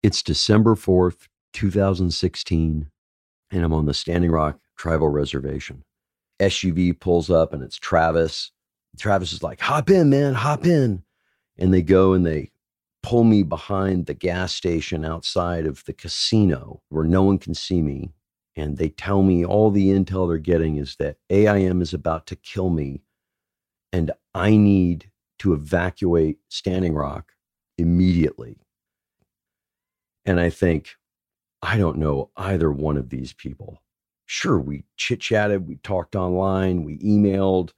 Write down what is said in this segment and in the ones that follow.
It's December 4th, 2016, and I'm on the Standing Rock Tribal Reservation. SUV pulls up and it's Travis. Travis is like, hop in, man, hop in. And they go and they pull me behind the gas station outside of the casino where no one can see me. And they tell me all the intel they're getting is that AIM is about to kill me. And I need to evacuate Standing Rock immediately. And I think, I don't know either one of these people. Sure, we chit chatted, we talked online, we emailed.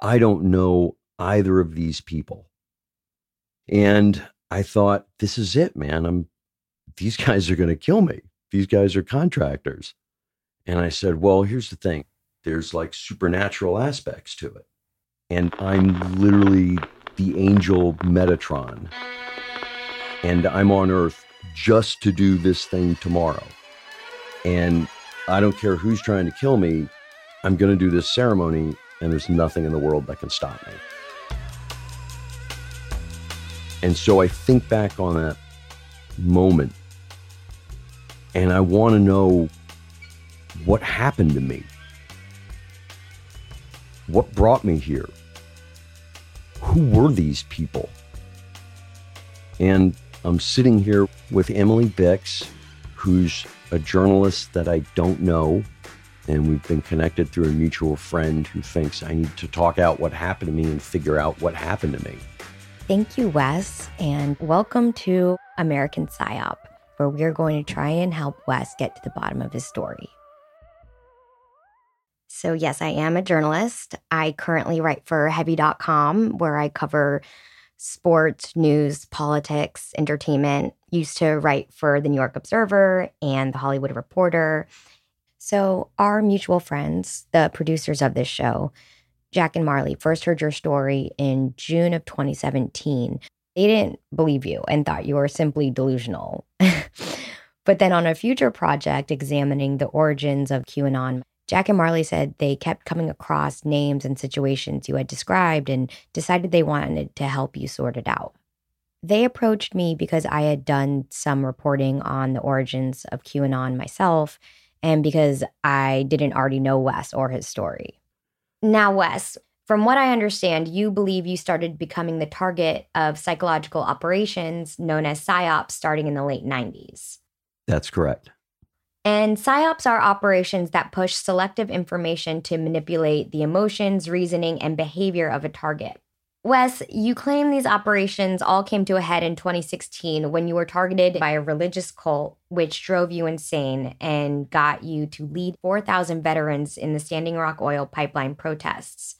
I don't know either of these people. And I thought, this is it, man. I'm these guys are going to kill me. These guys are contractors. And I said, well, here's the thing. There's like supernatural aspects to it. And I'm literally the angel Metatron. And I'm on earth just to do this thing tomorrow. And I don't care who's trying to kill me, I'm going to do this ceremony, and there's nothing in the world that can stop me. And so I think back on that moment, and I want to know what happened to me. What brought me here? Who were these people? And I'm sitting here with Emily Bix, who's a journalist that I don't know. And we've been connected through a mutual friend who thinks I need to talk out what happened to me and figure out what happened to me. Thank you, Wes, and welcome to American PSYOP, where we're going to try and help Wes get to the bottom of his story. So, yes, I am a journalist. I currently write for Heavy.com, where I cover sports, news, politics, entertainment. Used to write for the New York Observer and the Hollywood Reporter. So, our mutual friends, the producers of this show, Jack and Marley, first heard your story in June of 2017. They didn't believe you and thought you were simply delusional. but then on a future project examining the origins of QAnon, Jack and Marley said they kept coming across names and situations you had described and decided they wanted to help you sort it out. They approached me because I had done some reporting on the origins of QAnon myself and because I didn't already know Wes or his story. Now, Wes, from what I understand, you believe you started becoming the target of psychological operations known as PSYOPs starting in the late 90s. That's correct. And PSYOPs are operations that push selective information to manipulate the emotions, reasoning, and behavior of a target. Wes, you claim these operations all came to a head in 2016 when you were targeted by a religious cult, which drove you insane and got you to lead 4,000 veterans in the Standing Rock Oil pipeline protests.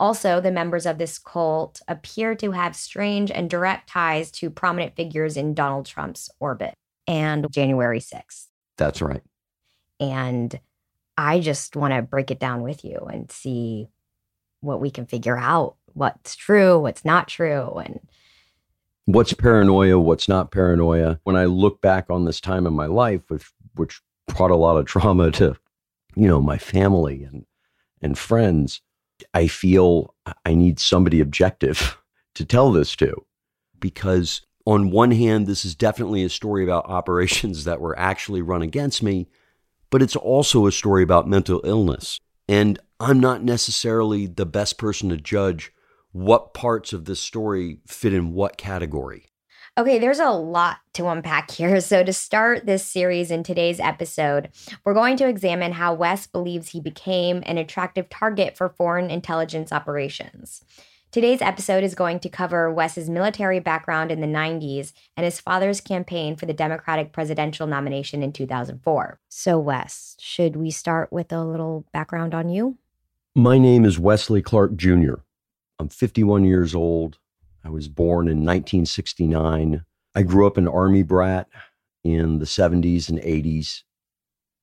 Also, the members of this cult appear to have strange and direct ties to prominent figures in Donald Trump's orbit. And January 6th. That's right. And I just want to break it down with you and see what we can figure out what's true, what's not true, and what's paranoia, what's not paranoia. When I look back on this time in my life, which which brought a lot of trauma to, you know, my family and and friends, I feel I need somebody objective to tell this to, because on one hand, this is definitely a story about operations that were actually run against me, but it's also a story about mental illness. And I'm not necessarily the best person to judge what parts of this story fit in what category. Okay, there's a lot to unpack here. So, to start this series in today's episode, we're going to examine how Wes believes he became an attractive target for foreign intelligence operations. Today's episode is going to cover Wes's military background in the 90s and his father's campaign for the Democratic presidential nomination in 2004. So, Wes, should we start with a little background on you? My name is Wesley Clark Jr. I'm 51 years old. I was born in 1969. I grew up an Army brat in the 70s and 80s.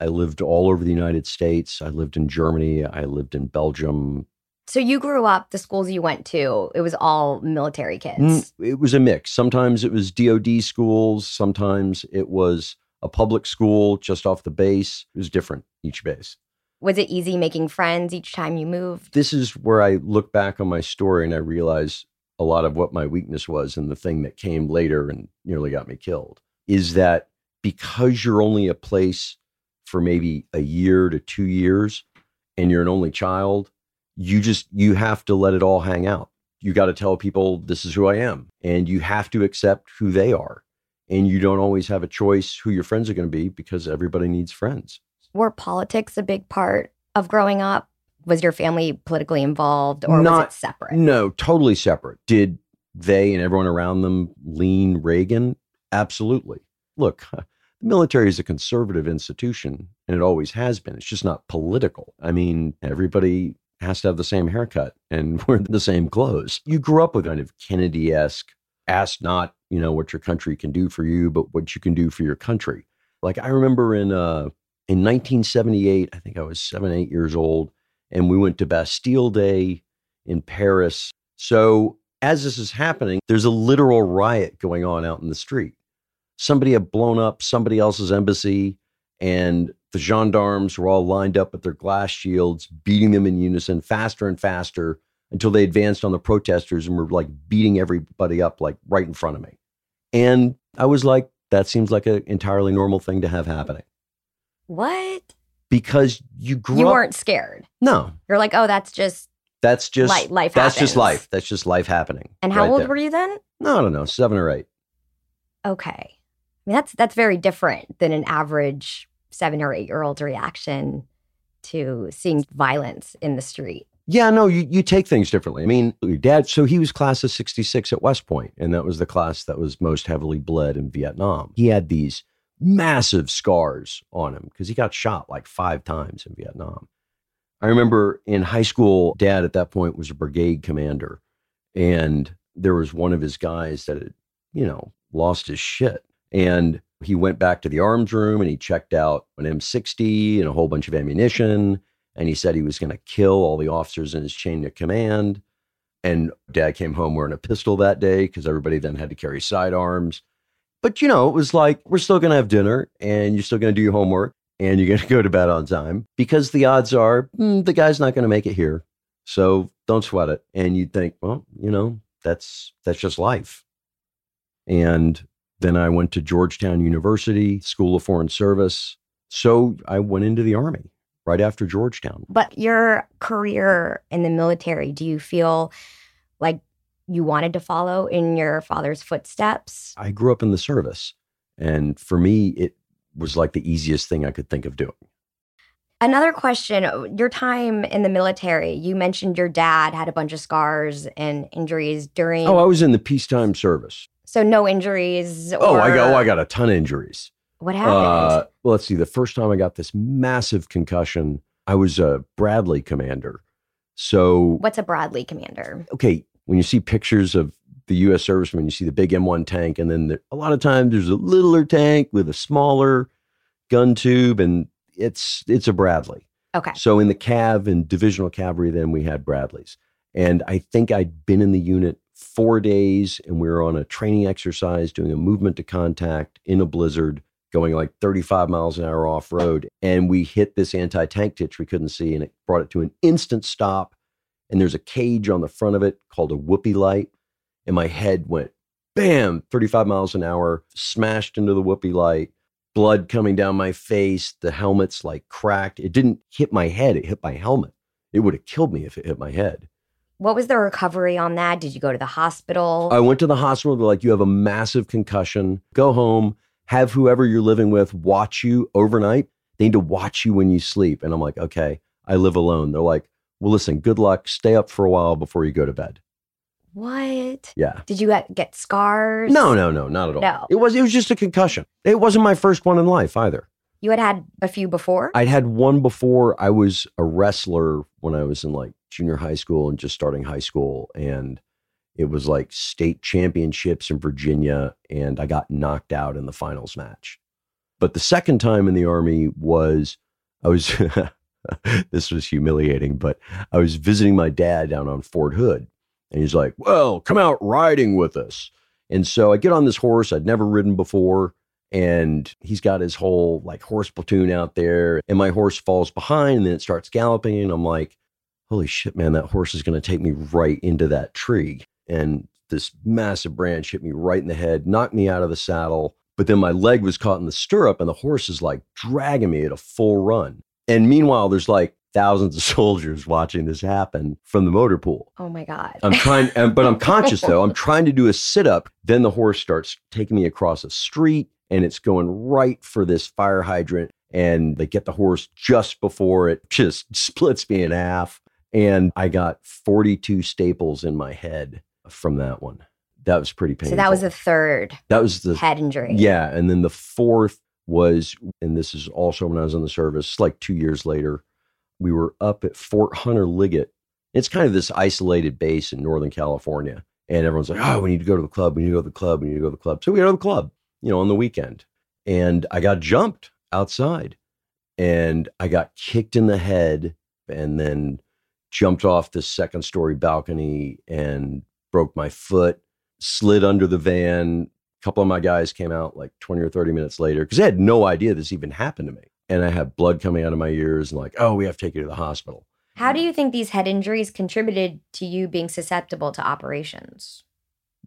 I lived all over the United States. I lived in Germany. I lived in Belgium, so you grew up, the schools you went to, it was all military kids. Mm, it was a mix. Sometimes it was DOD schools, sometimes it was a public school just off the base. It was different each base. Was it easy making friends each time you moved? This is where I look back on my story and I realize a lot of what my weakness was and the thing that came later and nearly got me killed. is that because you're only a place for maybe a year to two years and you're an only child, you just you have to let it all hang out. You got to tell people this is who I am and you have to accept who they are. And you don't always have a choice who your friends are going to be because everybody needs friends. Were politics a big part of growing up? Was your family politically involved or Not- was it separate? No, totally separate. Did they and everyone around them lean Reagan? Absolutely. Look, the military is a conservative institution and it always has been. It's just not political. I mean, everybody has to have the same haircut and wear the same clothes. You grew up with kind of Kennedy esque ask not, you know, what your country can do for you, but what you can do for your country. Like I remember in uh in 1978, I think I was seven, eight years old, and we went to Bastille Day in Paris. So as this is happening, there's a literal riot going on out in the street. Somebody had blown up somebody else's embassy, and the gendarmes were all lined up with their glass shields, beating them in unison faster and faster until they advanced on the protesters and were like beating everybody up like right in front of me. And I was like, that seems like an entirely normal thing to have happening What? because you grew You up. weren't scared. no, You're like, oh, that's just that's just life. Life that's just life. That's just life happening. And how right old there. were you then? No, I don't know, seven or eight. Okay. I mean, that's that's very different than an average seven or eight year old's reaction to seeing violence in the street. Yeah, no, you, you take things differently. I mean, your dad, so he was class of 66 at West Point, and that was the class that was most heavily bled in Vietnam. He had these massive scars on him because he got shot like five times in Vietnam. I remember in high school, dad at that point was a brigade commander, and there was one of his guys that had, you know, lost his shit. And he went back to the arms room and he checked out an M60 and a whole bunch of ammunition and he said he was going to kill all the officers in his chain of command. And dad came home wearing a pistol that day because everybody then had to carry sidearms. But you know, it was like, we're still going to have dinner and you're still going to do your homework and you're going to go to bed on time because the odds are hmm, the guy's not going to make it here. So don't sweat it. And you'd think, well, you know, that's that's just life. And then I went to Georgetown University, School of Foreign Service. So I went into the Army right after Georgetown. But your career in the military, do you feel like you wanted to follow in your father's footsteps? I grew up in the service. And for me, it was like the easiest thing I could think of doing. Another question your time in the military, you mentioned your dad had a bunch of scars and injuries during. Oh, I was in the peacetime service. So, no injuries? Oh, I got, oh, I got a ton of injuries. What happened? Uh, well, let's see. The first time I got this massive concussion, I was a Bradley commander. So, What's a Bradley commander? okay, when you see pictures of the U.S. servicemen, you see the big M1 tank, and then there, a lot of times there's a littler tank with a smaller gun tube, and it's it's a Bradley. Okay. So in the Cav and divisional cavalry, then we had Bradleys. And I think I'd been in the unit four days and we were on a training exercise doing a movement to contact in a blizzard, going like 35 miles an hour off road. And we hit this anti tank ditch we couldn't see and it brought it to an instant stop. And there's a cage on the front of it called a whoopee light. And my head went bam, 35 miles an hour, smashed into the whoopee light blood coming down my face. The helmet's like cracked. It didn't hit my head, it hit my helmet. It would have killed me if it hit my head. What was the recovery on that? Did you go to the hospital? I went to the hospital. They're like, you have a massive concussion. Go home, have whoever you're living with watch you overnight. They need to watch you when you sleep. And I'm like, okay, I live alone. They're like, well, listen, good luck. Stay up for a while before you go to bed. what? Yeah. Did you get- get scars? No, no, no, not at all. No. It was it was just a concussion. It wasn't my first one in life either. You had had a few before? I'd had one before. I was a wrestler when I was in like junior high school and just starting high school. And it was like state championships in Virginia. And I got knocked out in the finals match. But the second time in the Army was, I was, this was humiliating, but I was visiting my dad down on Fort Hood. And he's like, well, come out riding with us. And so I get on this horse I'd never ridden before and he's got his whole like horse platoon out there and my horse falls behind and then it starts galloping and i'm like holy shit man that horse is going to take me right into that tree and this massive branch hit me right in the head knocked me out of the saddle But then my leg was caught in the stirrup and the horse is like dragging me at a full run. And meanwhile, there's like thousands of soldiers watching this happen from the motor pool. Oh my God. I'm trying, but I'm conscious though. I'm trying to do a sit up. Then the horse starts taking me across a street and it's going right for this fire hydrant. And they get the horse just before it just splits me in half. And I got 42 staples in my head from that one. That was pretty painful. So that was the third that was the head injury. yeah, and then the fourth was, and this is also when I was in the service, like two years later. We were up at Fort Hunter Liggett. It's kind of this isolated base in Northern California, and everyone's like, "Oh, we need to go to the club. We need to go to the club. We need to go to the club." So we go to the club, you know, on the weekend, and I got jumped outside, and I got kicked in the head, and then jumped off the second story balcony and broke my foot, slid under the van. A couple of my guys came out like 20 or 30 minutes later because they had no idea this even happened to me. And I had blood coming out of my ears and like, oh, we have to take you to the hospital. How do you think these head injuries contributed to you being susceptible to operations?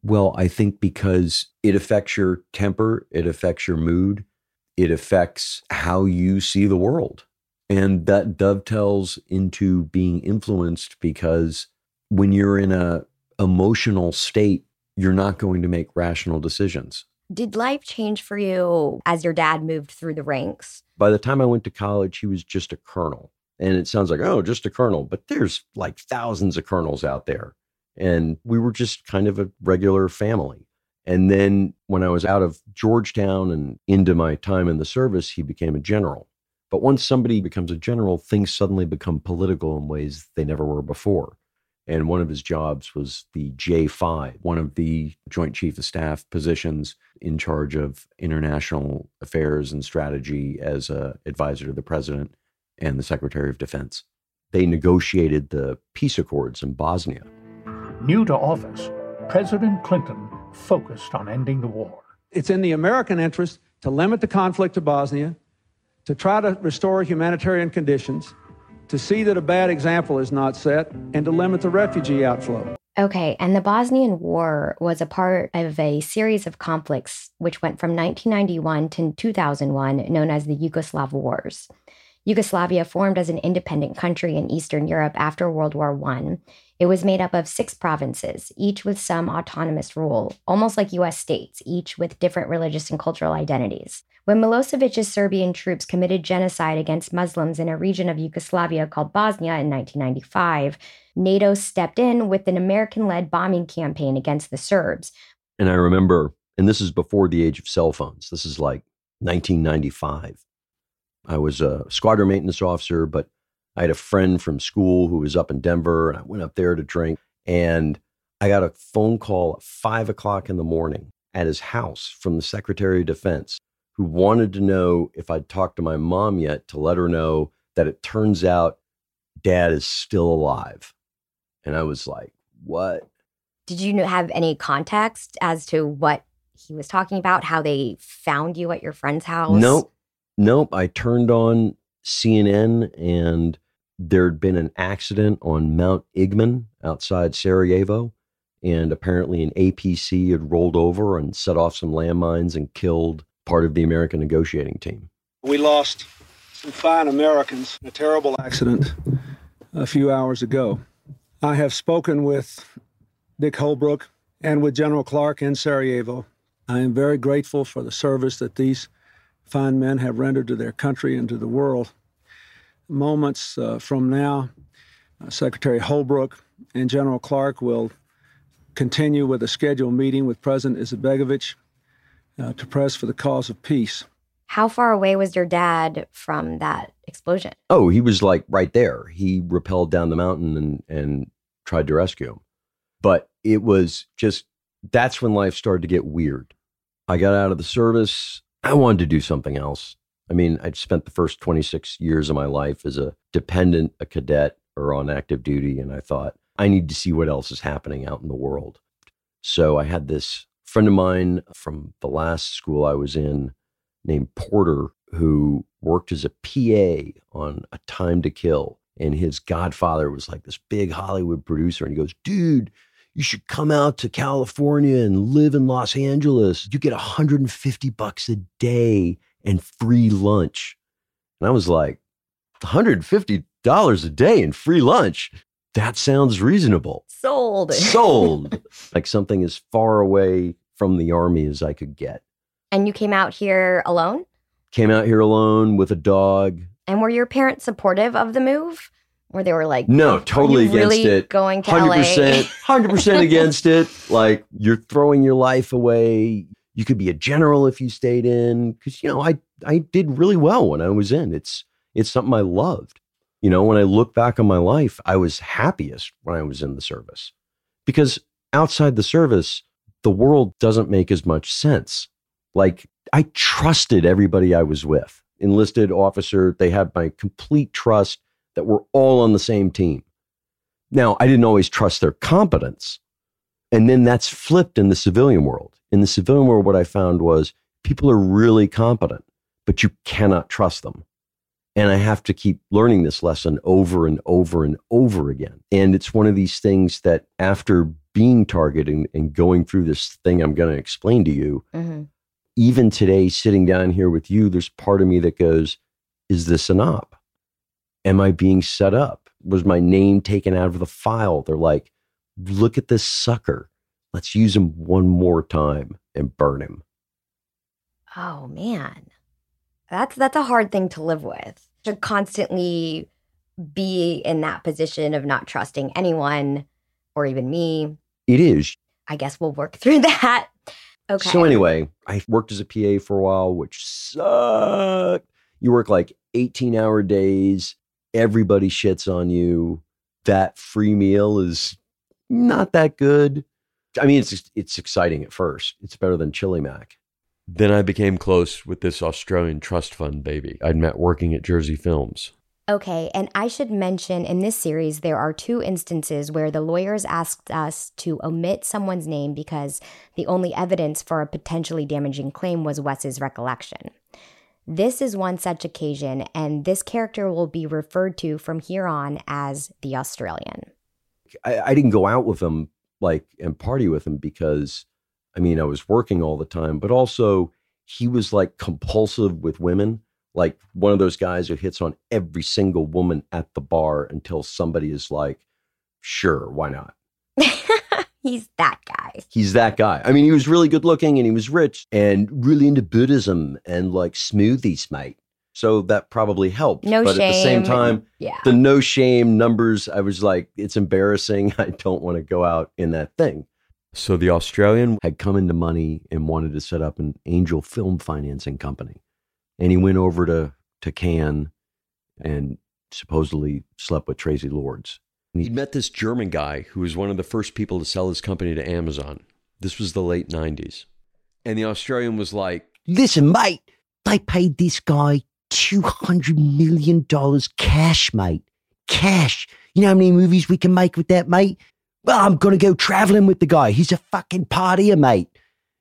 Well, I think because it affects your temper, it affects your mood, it affects how you see the world. And that dovetails into being influenced because when you're in a emotional state, you're not going to make rational decisions. Did life change for you as your dad moved through the ranks? By the time I went to college, he was just a colonel. And it sounds like, oh, just a colonel, but there's like thousands of colonels out there. And we were just kind of a regular family. And then when I was out of Georgetown and into my time in the service, he became a general. But once somebody becomes a general, things suddenly become political in ways they never were before. And one of his jobs was the J5, one of the Joint Chief of Staff positions in charge of international affairs and strategy as a advisor to the president and the Secretary of Defense. They negotiated the peace accords in Bosnia. New to office, President Clinton focused on ending the war. It's in the American interest to limit the conflict to Bosnia, to try to restore humanitarian conditions, to see that a bad example is not set, and to limit the refugee outflow. Okay, and the Bosnian War was a part of a series of conflicts which went from 1991 to 2001, known as the Yugoslav Wars. Yugoslavia formed as an independent country in Eastern Europe after World War I. It was made up of six provinces, each with some autonomous rule, almost like US states, each with different religious and cultural identities. When Milosevic's Serbian troops committed genocide against Muslims in a region of Yugoslavia called Bosnia in 1995, NATO stepped in with an American led bombing campaign against the Serbs. And I remember, and this is before the age of cell phones, this is like 1995. I was a squadron maintenance officer, but I had a friend from school who was up in Denver, and I went up there to drink. And I got a phone call at five o'clock in the morning at his house from the Secretary of Defense who wanted to know if I'd talked to my mom yet to let her know that it turns out dad is still alive. And I was like, what? Did you have any context as to what he was talking about, how they found you at your friend's house? Nope. Nope. I turned on CNN and there'd been an accident on Mount Igman outside Sarajevo. And apparently, an APC had rolled over and set off some landmines and killed part of the American negotiating team. We lost some fine Americans in a terrible accident a few hours ago. I have spoken with Dick Holbrooke and with General Clark in Sarajevo. I am very grateful for the service that these fine men have rendered to their country and to the world. Moments uh, from now, uh, Secretary Holbrooke and General Clark will continue with a scheduled meeting with President Izetbegovic uh, to press for the cause of peace. How far away was your dad from that explosion? Oh, he was like right there. He rappelled down the mountain and, and tried to rescue him. But it was just that's when life started to get weird. I got out of the service. I wanted to do something else. I mean, I'd spent the first 26 years of my life as a dependent, a cadet, or on active duty. And I thought, I need to see what else is happening out in the world. So I had this friend of mine from the last school I was in named Porter, who worked as a PA on A Time to Kill. And his godfather was like this big Hollywood producer. And he goes, Dude, you should come out to California and live in Los Angeles. You get 150 bucks a day and free lunch. And I was like, $150 a day and free lunch? That sounds reasonable. Sold. Sold. like something as far away from the army as I could get. And you came out here alone? Came out here alone with a dog. And were your parents supportive of the move? Where they were like, No, "Are totally against really it. Going to 100%, hundred percent against it. Like you're throwing your life away. You could be a general if you stayed in, because you know I I did really well when I was in. It's it's something I loved. You know, when I look back on my life, I was happiest when I was in the service, because outside the service, the world doesn't make as much sense. Like I trusted everybody I was with, enlisted officer. They had my complete trust that we're all on the same team. Now, I didn't always trust their competence. And then that's flipped in the civilian world. In the civilian world, what I found was people are really competent, but you cannot trust them. And I have to keep learning this lesson over and over and over again. And it's one of these things that after being targeted and, and going through this thing I'm going to explain to you, Mhm. even today, sitting down here with you, there's part of me that goes, Is this an op? Am I being set up? Was my name taken out of the file? They're like, Look at this sucker. Let's use him one more time and burn him. Oh man. That's that's a hard thing to live with. To constantly be in that position of not trusting anyone or even me. It is. I guess we'll work through that. Okay. So, anyway, I worked as a PA for a while, which sucked. You work like 18 hour days, everybody shits on you. That free meal is not that good. I mean, it's it's exciting at first. It's better than Chili Mac. Then I became close with this Australian trust fund baby I'd met working at Jersey Films. Okay, and I should mention in this series, there are two instances where the lawyers asked us to omit someone's name because the only evidence for a potentially damaging claim was Wes's recollection. This is one such occasion, and this character will be referred to from here on as the Australian. I, I didn't go out with him like and party with him because I mean I was working all the time, but also he was like compulsive with women, like one of those guys who hits on every single woman at the bar until somebody is like, sure, why not? He's that guy. He's that guy. I mean, he was really good looking and he was rich and really into Buddhism and like smoothies, mate. So that probably helped. No but at the same time, Yeah. the no shame numbers, I was like, it's embarrassing. I don't want to go out in that thing. So the Australian had come into money and wanted to set up an angel film financing company. And he went over to, to Cannes and supposedly slept with Traci Lords. He met this German guy who was one of the first people to sell his company to Amazon. This was the late 90s. And the Australian was like, Listen, mate, they paid this guy $200 million cash, mate. Cash. You know how many movies we can make with that, mate? Well, I'm going to go traveling with the guy. He's a fucking partier, mate.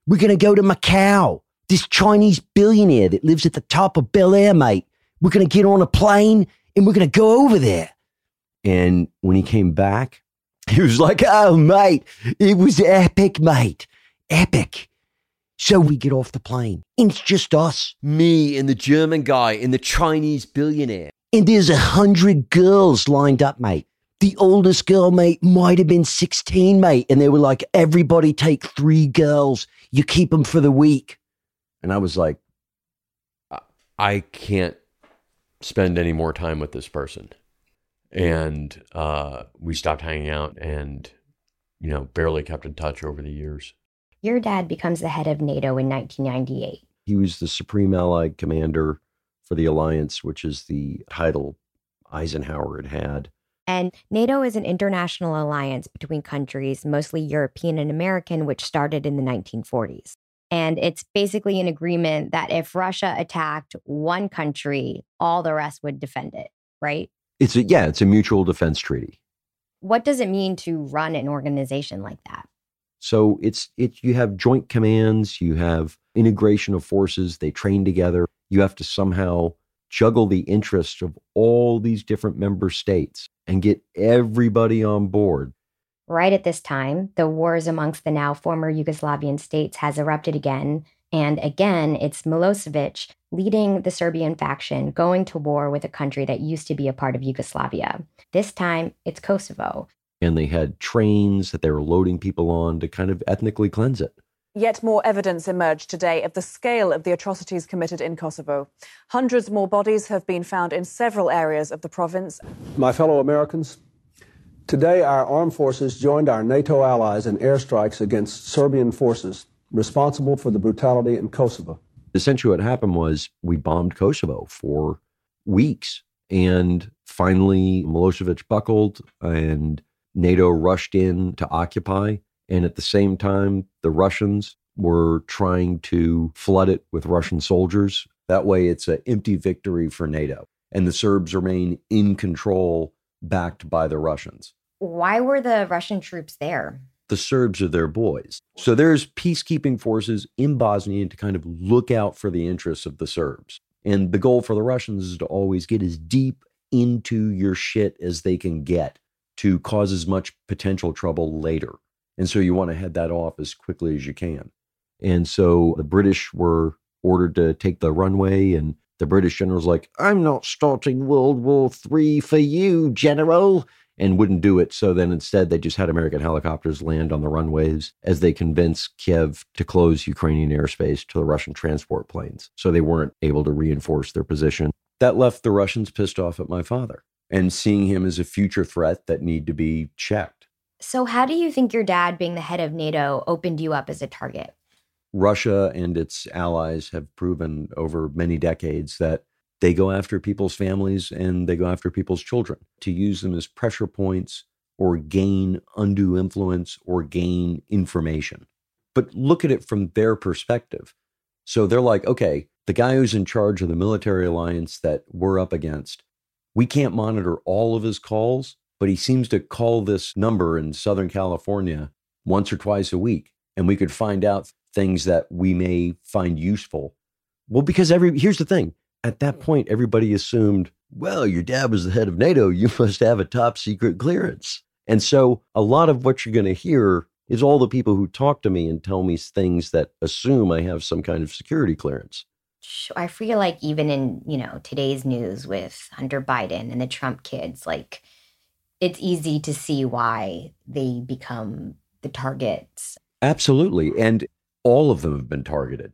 We're going to go to Macau. This Chinese billionaire that lives at the top of Bel Air, mate. We're going to get on a plane and we're going to go over there. And when he came back, he was like, Oh, mate, it was epic, mate. Epic. So we get off the plane. It's just us. Me and the German guy and the Chinese billionaire. And there's a hundred girls lined up, mate. The oldest girl, mate, might have been 16, mate. And they were like, everybody take three girls. You keep them for the week. And I was like, I- I can't spend any more time with this person. And uh, we stopped hanging out and, you know, barely kept in touch over the years. Your dad becomes the head of NATO in 1998. He was the Supreme Allied Commander for the Alliance, which is the title Eisenhower had had. And NATO is an international alliance between countries, mostly European and American, which started in the 1940s. And it's basically an agreement that if Russia attacked one country, all the rest would defend it, right? It's a yeah, it's a mutual defense treaty. What does it mean to run an organization like that? So it's it you have joint commands, you have integration of forces, they train together. You have to somehow juggle the interests of all these different member states and get everybody on board. Right at this time, the wars amongst the now former Yugoslavian states has erupted again, and again, it's Milosevic leading the Serbian faction going to war with a country that used to be a part of Yugoslavia. This time, it's Kosovo. And they had trains that they were loading people on to kind of ethnically cleanse it. Yet more evidence emerged today of the scale of the atrocities committed in Kosovo. Hundreds more bodies have been found in several areas of the province. My fellow Americans, today our armed forces joined our NATO allies in airstrikes against Serbian forces responsible for the brutality in Kosovo. Essentially, what happened was we bombed Kosovo for weeks. And finally, Milosevic buckled and NATO rushed in to occupy. And at the same time, the Russians were trying to flood it with Russian soldiers. That way, it's an empty victory for NATO. And the Serbs remain in control, backed by the Russians. Why were the Russian troops there? The Serbs are their boys. So there's peacekeeping forces in Bosnia to kind of look out for the interests of the Serbs. And the goal for the Russians is to always get as deep into your shit as they can get to cause as much potential trouble later. And so you want to head that off as quickly as you can. And so the British were ordered to take the runway, and the British general's like, I'm not starting World War III for you, General, and wouldn't do it. So then instead, they just had American helicopters land on the runways as they convinced Kiev to close Ukrainian airspace to the Russian transport planes. So they weren't able to reinforce their position. That left the Russians pissed off at my father and seeing him as a future threat that need to be checked. So, how do you think your dad, being the head of NATO, opened you up as a target? Russia and its allies have proven over many decades that they go after people's families and they go after people's children to use them as pressure points or gain undue influence or gain information. But look at it from their perspective. So they're like, okay, the guy who's in charge of the military alliance that we're up against, we can't monitor all of his calls, but he seems to call this number in Southern California once or twice a week. And we could find out things that we may find useful. Well, because every, here's the thing at that point, everybody assumed, well, your dad was the head of NATO. You must have a top secret clearance. And so a lot of what you're going to hear is all the people who talk to me and tell me things that assume I have some kind of security clearance. I feel like even in, you know, today's news with Hunter Biden and the Trump kids, like it's easy to see why they become the targets. Absolutely. And all of them have been targeted.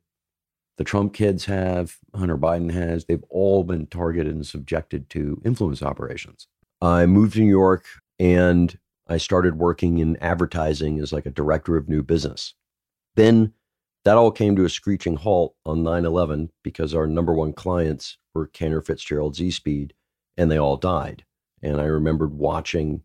The Trump kids have, Hunter Biden has, they've all been targeted and subjected to influence operations. I moved to New York and I started working in advertising as like a director of new business. Then that all came to a screeching halt on 9 11 because our number one clients were Cantor Fitzgerald eSpeed and they all died. And I remembered watching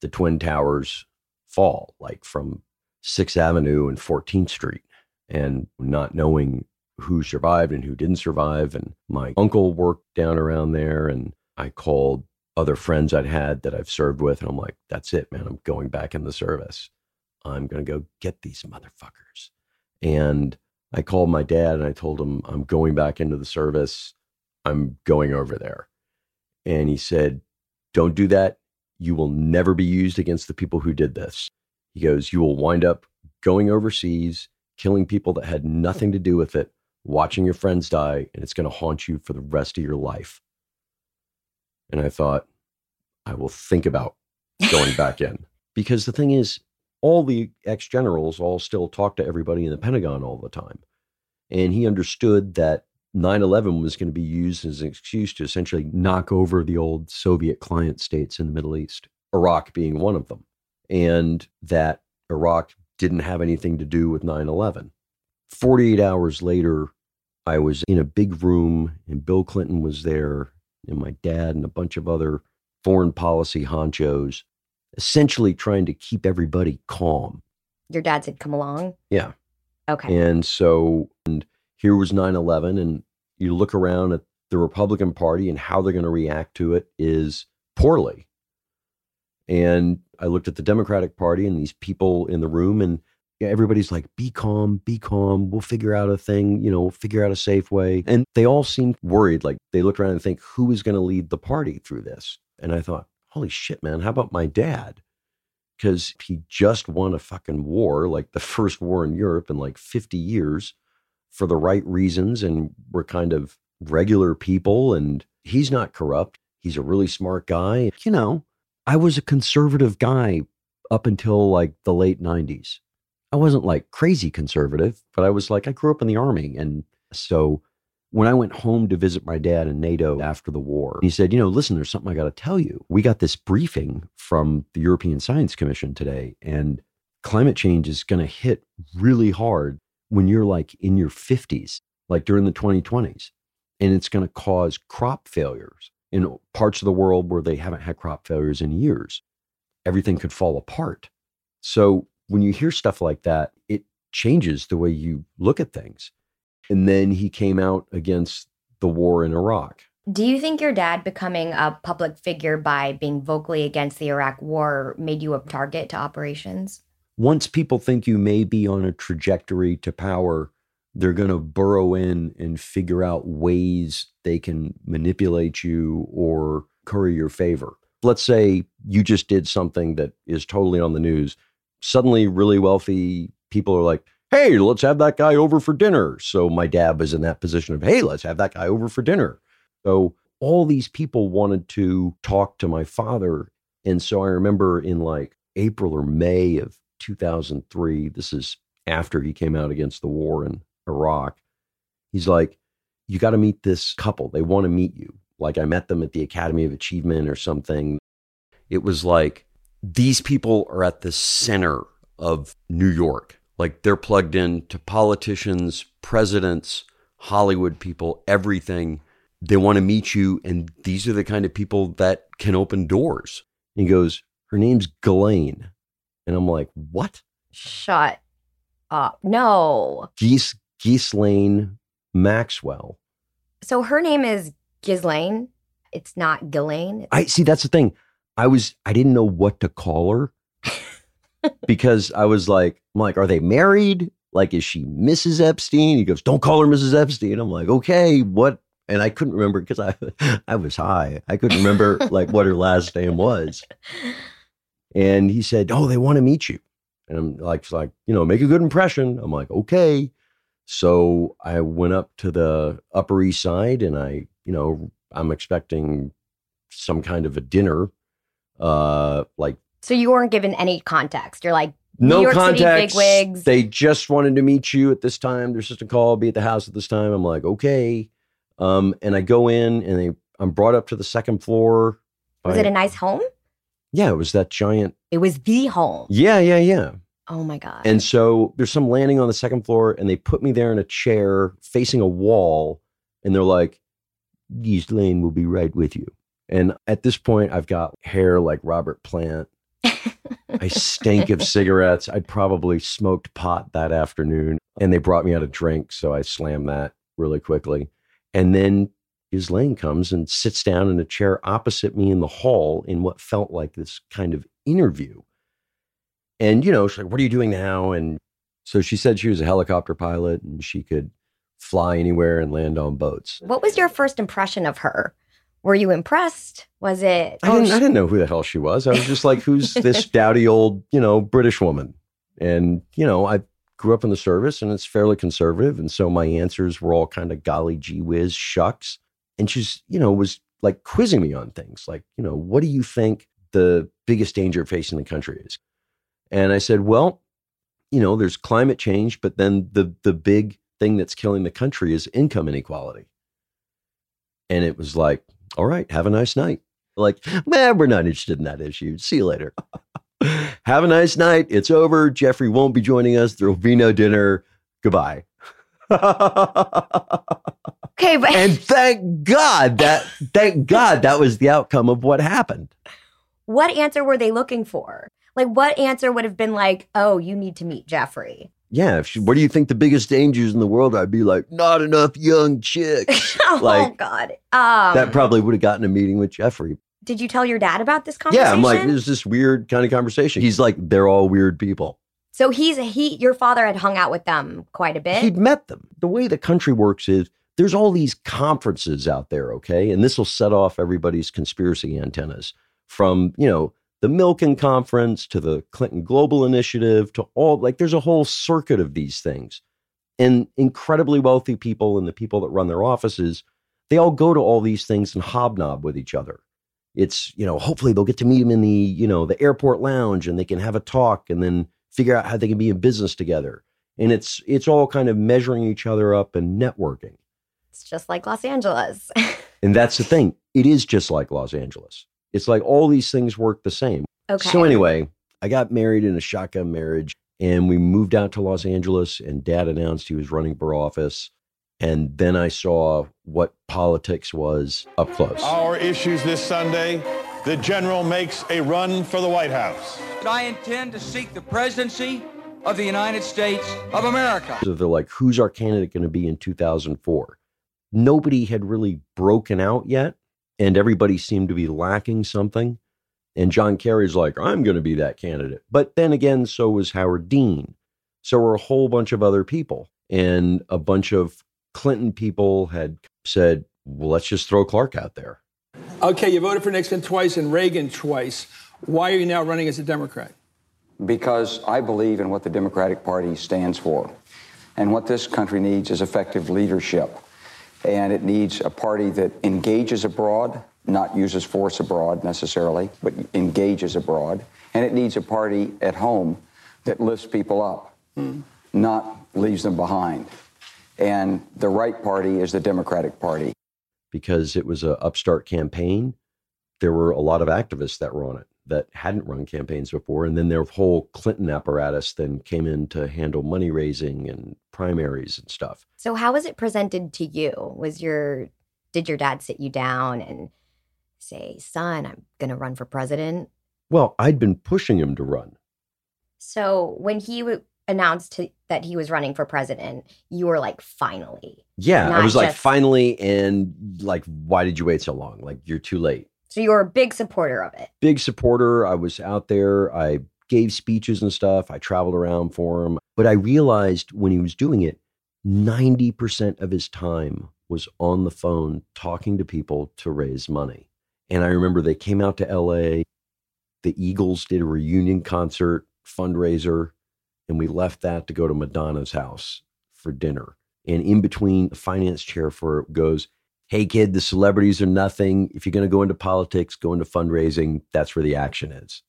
the Twin Towers fall, like from 6th Avenue and 14th Street, and not knowing who survived and who didn't survive. And my uncle worked down around there, and I called other friends I'd had that I've served with, and I'm like, that's it, man. I'm going back in the service. I'm going to go get these motherfuckers. And I called my dad and I told him, I'm going back into the service. I'm going over there. And he said, Don't do that. You will never be used against the people who did this. He goes, You will wind up going overseas, killing people that had nothing to do with it, watching your friends die, and it's going to haunt you for the rest of your life. And I thought, I will think about going back in. Because the thing is, all the ex generals all still talk to everybody in the Pentagon all the time. And he understood that 9 11 was going to be used as an excuse to essentially knock over the old Soviet client states in the Middle East, Iraq being one of them, and that Iraq didn't have anything to do with 9 11. 48 hours later, I was in a big room and Bill Clinton was there, and my dad and a bunch of other foreign policy honchos, essentially trying to keep everybody calm. Your dad said, come along? Yeah. Okay. And so, and here was 9 11, and you look around at the Republican Party and how they're going to react to it is poorly. And I looked at the Democratic Party and these people in the room, and everybody's like, be calm, be calm. We'll figure out a thing, you know, figure out a safe way. And they all seemed worried. Like they looked around and think, who is going to lead the party through this? And I thought, holy shit, man, how about my dad? because he just won a fucking war, like the first war in Europe in like 50 years for the right reasons. And we're kind of regular people. And he's not corrupt. He's a really smart guy. You know, I was a conservative guy up until like the late 90s. I wasn't like crazy conservative, but I was like, I grew up in the army. And so when I went home to visit my dad in NATO after the war, he said, You know, listen, there's something I got to tell you. We got this briefing from the European Science Commission today, and climate change is going to hit really hard when you're like in your 50s, like during the 2020s. And it's going to cause crop failures in parts of the world where they haven't had crop failures in years. Everything could fall apart. So when you hear stuff like that, it changes the way you look at things. And then he came out against the war in Iraq. Do you think your dad becoming a public figure by being vocally against the Iraq war made you a target to operations? Once people think you may be on a trajectory to power, they're going to burrow in and figure out ways they can manipulate you or curry your favor. Let's say you just did something that is totally on the news. Suddenly, really wealthy people are like, hey, let's have that guy over for dinner. So my dad was in that position of, hey, let's have that guy over for dinner. So all these people wanted to talk to my father. And so I remember in like April or May of 2003, this is after he came out against the war in Iraq, he's like, you got to meet this couple. They want to meet you. Like I met them at the Academy of Achievement or something. It was like, these people are at the center of New York like they're plugged in to politicians, presidents, Hollywood people, everything. They want to meet you. And these are the kind of people that can open doors. And he goes, Her name's Ghislaine. And I'm like, What? Shut up. No. Geese, Ghislaine Maxwell. So her name is Ghislaine. It's not Ghislaine. I see. That's the thing. I was, I didn't know what to call her because I was like, I'm like, are they married? Like, is she Mrs. Epstein? He goes, don't call her Mrs. Epstein. I'm like, okay, what? And I couldn't remember because I I was high. I couldn't remember like what her last name was. And he said, Oh, they want to meet you. And I'm like, like, you know, make a good impression. I'm like, okay. So I went up to the Upper East Side and I, you know, I'm expecting some kind of a dinner. Uh like So you weren't given any context. You're like, no New York City context. They just wanted to meet you at this time. Their sister called, be at the house at this time. I'm like, okay. Um, and I go in and they, I'm brought up to the second floor. was it a nice home? Yeah, it was that giant. It was the home. Yeah, yeah, yeah. Oh my God. And so there's some landing on the second floor, and they put me there in a chair facing a wall, and they're like, "Geese Lane will be right with you." And at this point, I've got hair like Robert Plant. I stink of cigarettes. I'd probably smoked pot that afternoon, and they brought me out a drink, so I slammed that really quickly. And then Ghislaine comes and sits down in a chair opposite me in the hall in what felt like this kind of interview. And, you know, she's like, What are you doing now? And so she said she was a helicopter pilot and she could fly anywhere and land on boats. what was your first impression of her? Were you impressed? Was it? I oh, didn't, I didn't know who the hell she was. I was just like, Who's this dowdy old, you know, British woman? And, you know, I grew up in the service and it's fairly conservative. And so my answers were all kind of golly gee whiz shucks. And she's, you know, was like quizzing me on things like, you know, what do you think the biggest danger facing the country is? And I said, well, you know, there's climate change, but then the the big thing that's killing the country is income inequality. And it was like, all right, have a nice night. Like, man, we're not interested in that issue. See you later. have a nice night. It's over. Jeffrey won't be joining us. There will be no dinner. Goodbye. okay, but and thank God that thank God that was the outcome of what happened. what answer were they looking for? Like, what answer would have been like, oh, you need to meet Jeffrey? Yeah, if she, what do you think the biggest dangers in the world? I'd be like, not enough young chicks. oh Like, God. Um, that probably would have gotten a meeting with Jeffrey. Did you tell your dad about this conversation? Yeah, I'm like, there's this weird kind of conversation. He's like, they're all weird people. so he's he. Your father had hung out with them quite a bit. He'd met them. The way the country works is there's all these conferences out there, okay? And this will set off everybody's conspiracy antennas from, you know, the Milken Conference to the Clinton Global Initiative to all like there's a whole circuit of these things. And incredibly wealthy people and the people that run their offices, they all go to all these things and hobnob with each other. It's, you know, hopefully they'll get to meet him in the, you know, the airport lounge and they can have a talk and then figure out how they can be in business together. And it's it's all kind of measuring each other up and networking. It's just like Los Angeles. And that's the thing. It is just like Los Angeles. It's like all these things work the same. okay. So anyway, I got married in a shotgun marriage and we moved out to Los Angeles and dad announced he was running for office. And then I saw what politics was up close. Our issues this Sunday the general makes a run for the White House. I intend to seek the presidency of the United States of America. So they're like, who's our candidate going to be in 2004? Nobody had really broken out yet, and everybody seemed to be lacking something. And John Kerry's like, I'm going to be that candidate. But then again, so was Howard Dean. So were a whole bunch of other people. And a bunch of Clinton people had said, well, let's just throw Clark out there. Okay, you voted for Nixon twice and Reagan twice. Why are you now running as a Democrat? because I believe in what the Democratic Party stands for. And what this country needs is effective leadership. And it needs a party that engages abroad, not uses force abroad necessarily, but engages abroad. And it needs a party at home that lifts people up, not leaves them behind. And the right party is the Democratic Party. because it was a upstart campaign. There were a lot of activists that were on it that hadn't run campaigns before, and then their whole Clinton apparatus then came in to handle money raising and primaries and stuff. So how was it presented to you? Was your did your dad sit you down and say, "Son, I'm going to run for president"? Well, I'd been pushing him to run. So when he w- announced to, that he was running for president, you were like, "Finally!" Yeah, I was like, finally, and like, why did you wait so long? Like, you're too late. So you were a big supporter of it. Big supporter. I was out there. I gave speeches and stuff. I traveled around for him. But I realized when he was doing it, 90% of his time was on the phone talking to people to raise money. And I remember they came out to LA. The Eagles did a reunion concert fundraiser, and we left that to go to Madonna's house for dinner. And in between, the finance chair for it goes, Hey, kid, the celebrities are nothing. If you're going to go into politics, go into fundraising. That's where the action is.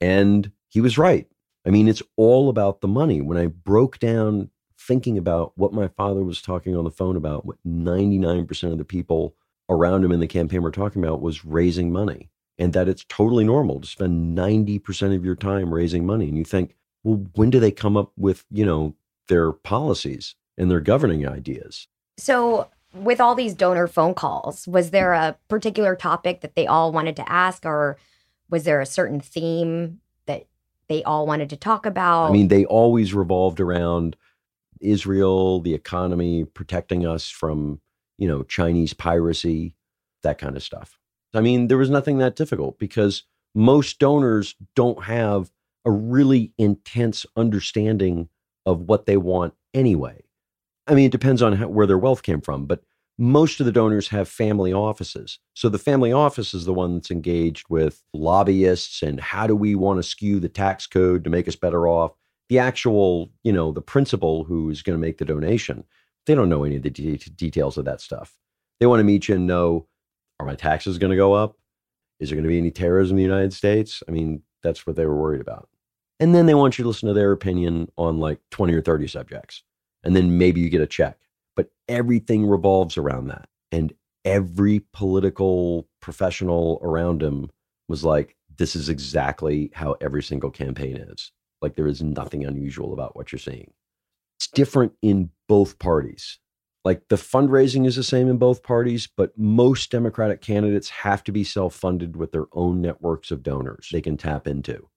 And he was right. I mean, it's all about the money. When I broke down thinking about what my father was talking on the phone about, what 99% of the people around him in the campaign were talking about was raising money and that it's totally normal to spend 90% of your time raising money. And you think, well, when do they come up with, you know, their policies and their governing ideas? So with all these donor phone calls, was there a particular topic that they all wanted to ask, or was there a certain theme that they all wanted to talk about? I mean, they always revolved around Israel, the economy, protecting us from, you know, Chinese piracy, that kind of stuff. I mean, there was nothing that difficult because most donors don't have a really intense understanding of what they want anyway. I mean, it depends on how, where their wealth came from, but most of the donors have family offices. So the family office is the one that's engaged with lobbyists and how do we want to skew the tax code to make us better off. The actual, you know, the principal who is going to make the donation, they don't know any of the de- details of that stuff. They want to meet you and know are my taxes going to go up? Is there going to be any terrorism in the United States? I mean, that's what they were worried about. And then they want you to listen to their opinion on like 20 or 30 subjects. And then maybe you get a check. But everything revolves around that. And every political professional around him was like, this is exactly how every single campaign is. Like, there is nothing unusual about what you're seeing. It's different in both parties. Like, the fundraising is the same in both parties, but most Democratic candidates have to be self funded with their own networks of donors they can tap into.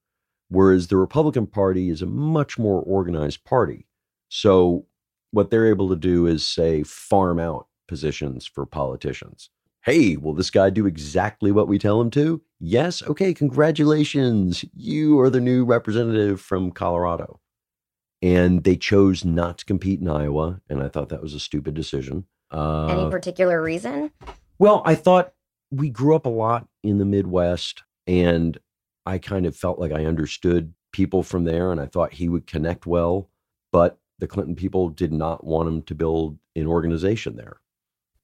Whereas the Republican Party is a much more organized party. So, what they're able to do is say farm out positions for politicians. Hey, will this guy do exactly what we tell him to? Yes. Okay, congratulations. You are the new representative from Colorado. And they chose not to compete in Iowa. And I thought that was a stupid decision. Uh, Any particular reason? well, I thought we grew up a lot in the Midwest, and I kind of felt like I understood people from there and I thought he would connect well. But the Clinton people did not want him to build an organization there.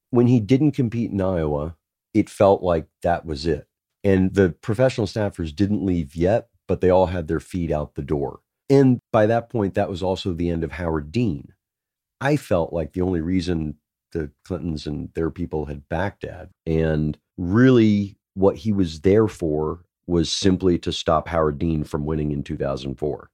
When he didn't compete in Iowa, it felt like that was it. And the professional staffers didn't leave yet, but they all had their feet out the door. And by that point, that was also the end of Howard Dean. I felt like the only reason the Clintons and their people had backed Dad, and really what he was there for was simply to stop Howard Dean from winning in 2004.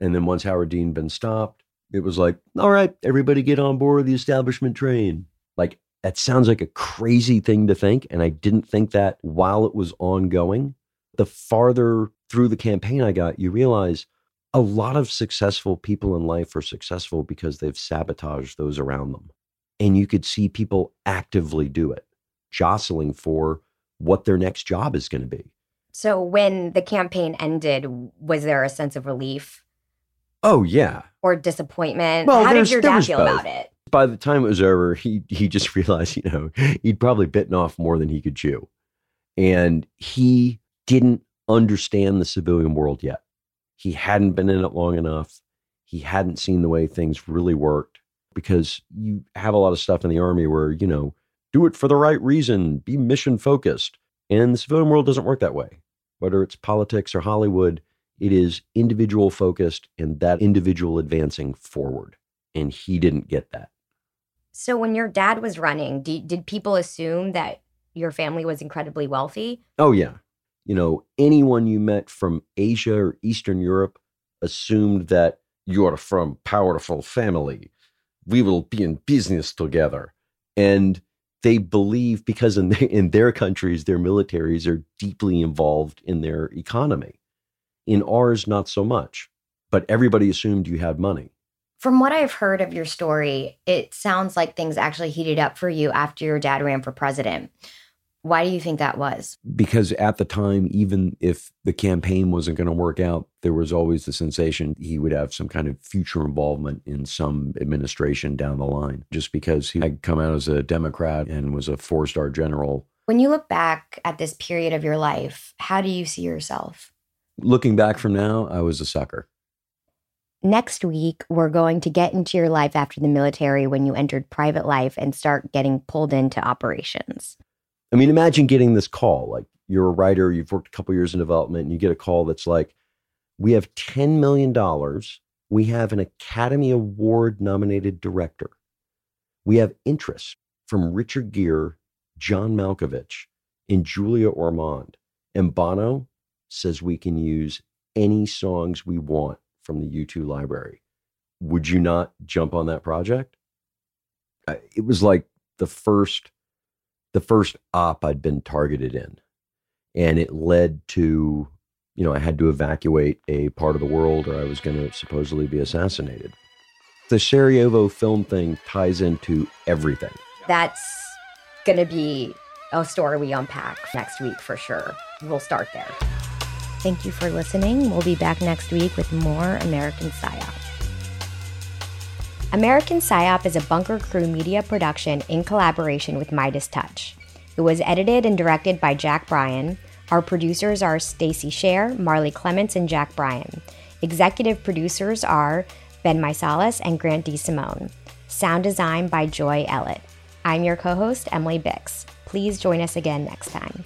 And then once Howard Dean been stopped, it was like, all right, everybody get on board the establishment train. Like that sounds like a crazy thing to think. And I didn't think that while it was ongoing. The farther through the campaign I got, you realize a lot of successful people in life are successful because they've sabotaged those around them. And you could see people actively do it, jostling for what their next job is going to be. So when the campaign ended, was there a sense of relief Oh, yeah. or disappointment? Well, How did your dad feel both. about it? by the time it was over, he he just realized, you know, he'd probably bitten off more than he could chew. And he didn't understand the civilian world yet. He hadn't been in it long enough. He hadn't seen the way things really worked because you have a lot of stuff in the army where, you know, do it for the right reason, be mission focused. And the civilian world doesn't work that way. Whether it's politics or Hollywood, it is individual focused and that individual advancing forward. And he didn't get that. So when your dad was running, did, did people assume that your family was incredibly wealthy? Oh, yeah. You know, anyone you met from Asia or Eastern Europe assumed that you are from powerful family. We will be in business together. And they believe because in their, in their countries, their militaries are deeply involved in their economy. In ours, not so much. But everybody assumed you had money. From what I've heard of your story, it sounds like things actually heated up for you after your dad ran for president. Why do you think that was? because at the time, even if the campaign wasn't going to work out, there was always the sensation he would have some kind of future involvement in some administration down the line, just because he had come out as a Democrat and was a four star general. When you look back at this period of your life, how do you see yourself? Looking back from now, I was a sucker. Next week, we're going to get into your life after the military when you entered private life and start getting pulled into operations. I mean, imagine getting this call. Like you're a writer, you've worked a couple years in development, and you get a call that's like, "We have ten million dollars. We have an Academy Award nominated director. We have interest from Richard Gere, John Malkovich, and Julia Ormond. And Bono says we can use any songs we want from the U2 library. Would you not jump on that project?" It was like the first the first op I'd been targeted in. And it led to, you know, I had to evacuate a part of the world or I was going to supposedly be assassinated. The Sarajevo film thing ties into everything. That's going to be a story we unpack next week for sure. We'll start there. Thank you for listening. We'll be back next week with more American PSYOP. American PSYOP is a Bunker Crew media production in collaboration with MeidasTouch. It was edited and directed by Jack Bryan. Our producers are Stacy Scher, Marley Clements, and Jack Bryan. Executive producers are Ben Meiselas and Grant D. Simone. Sound design by Joy Ellett. I'm your co host, Emily Bix. Please join us again next time.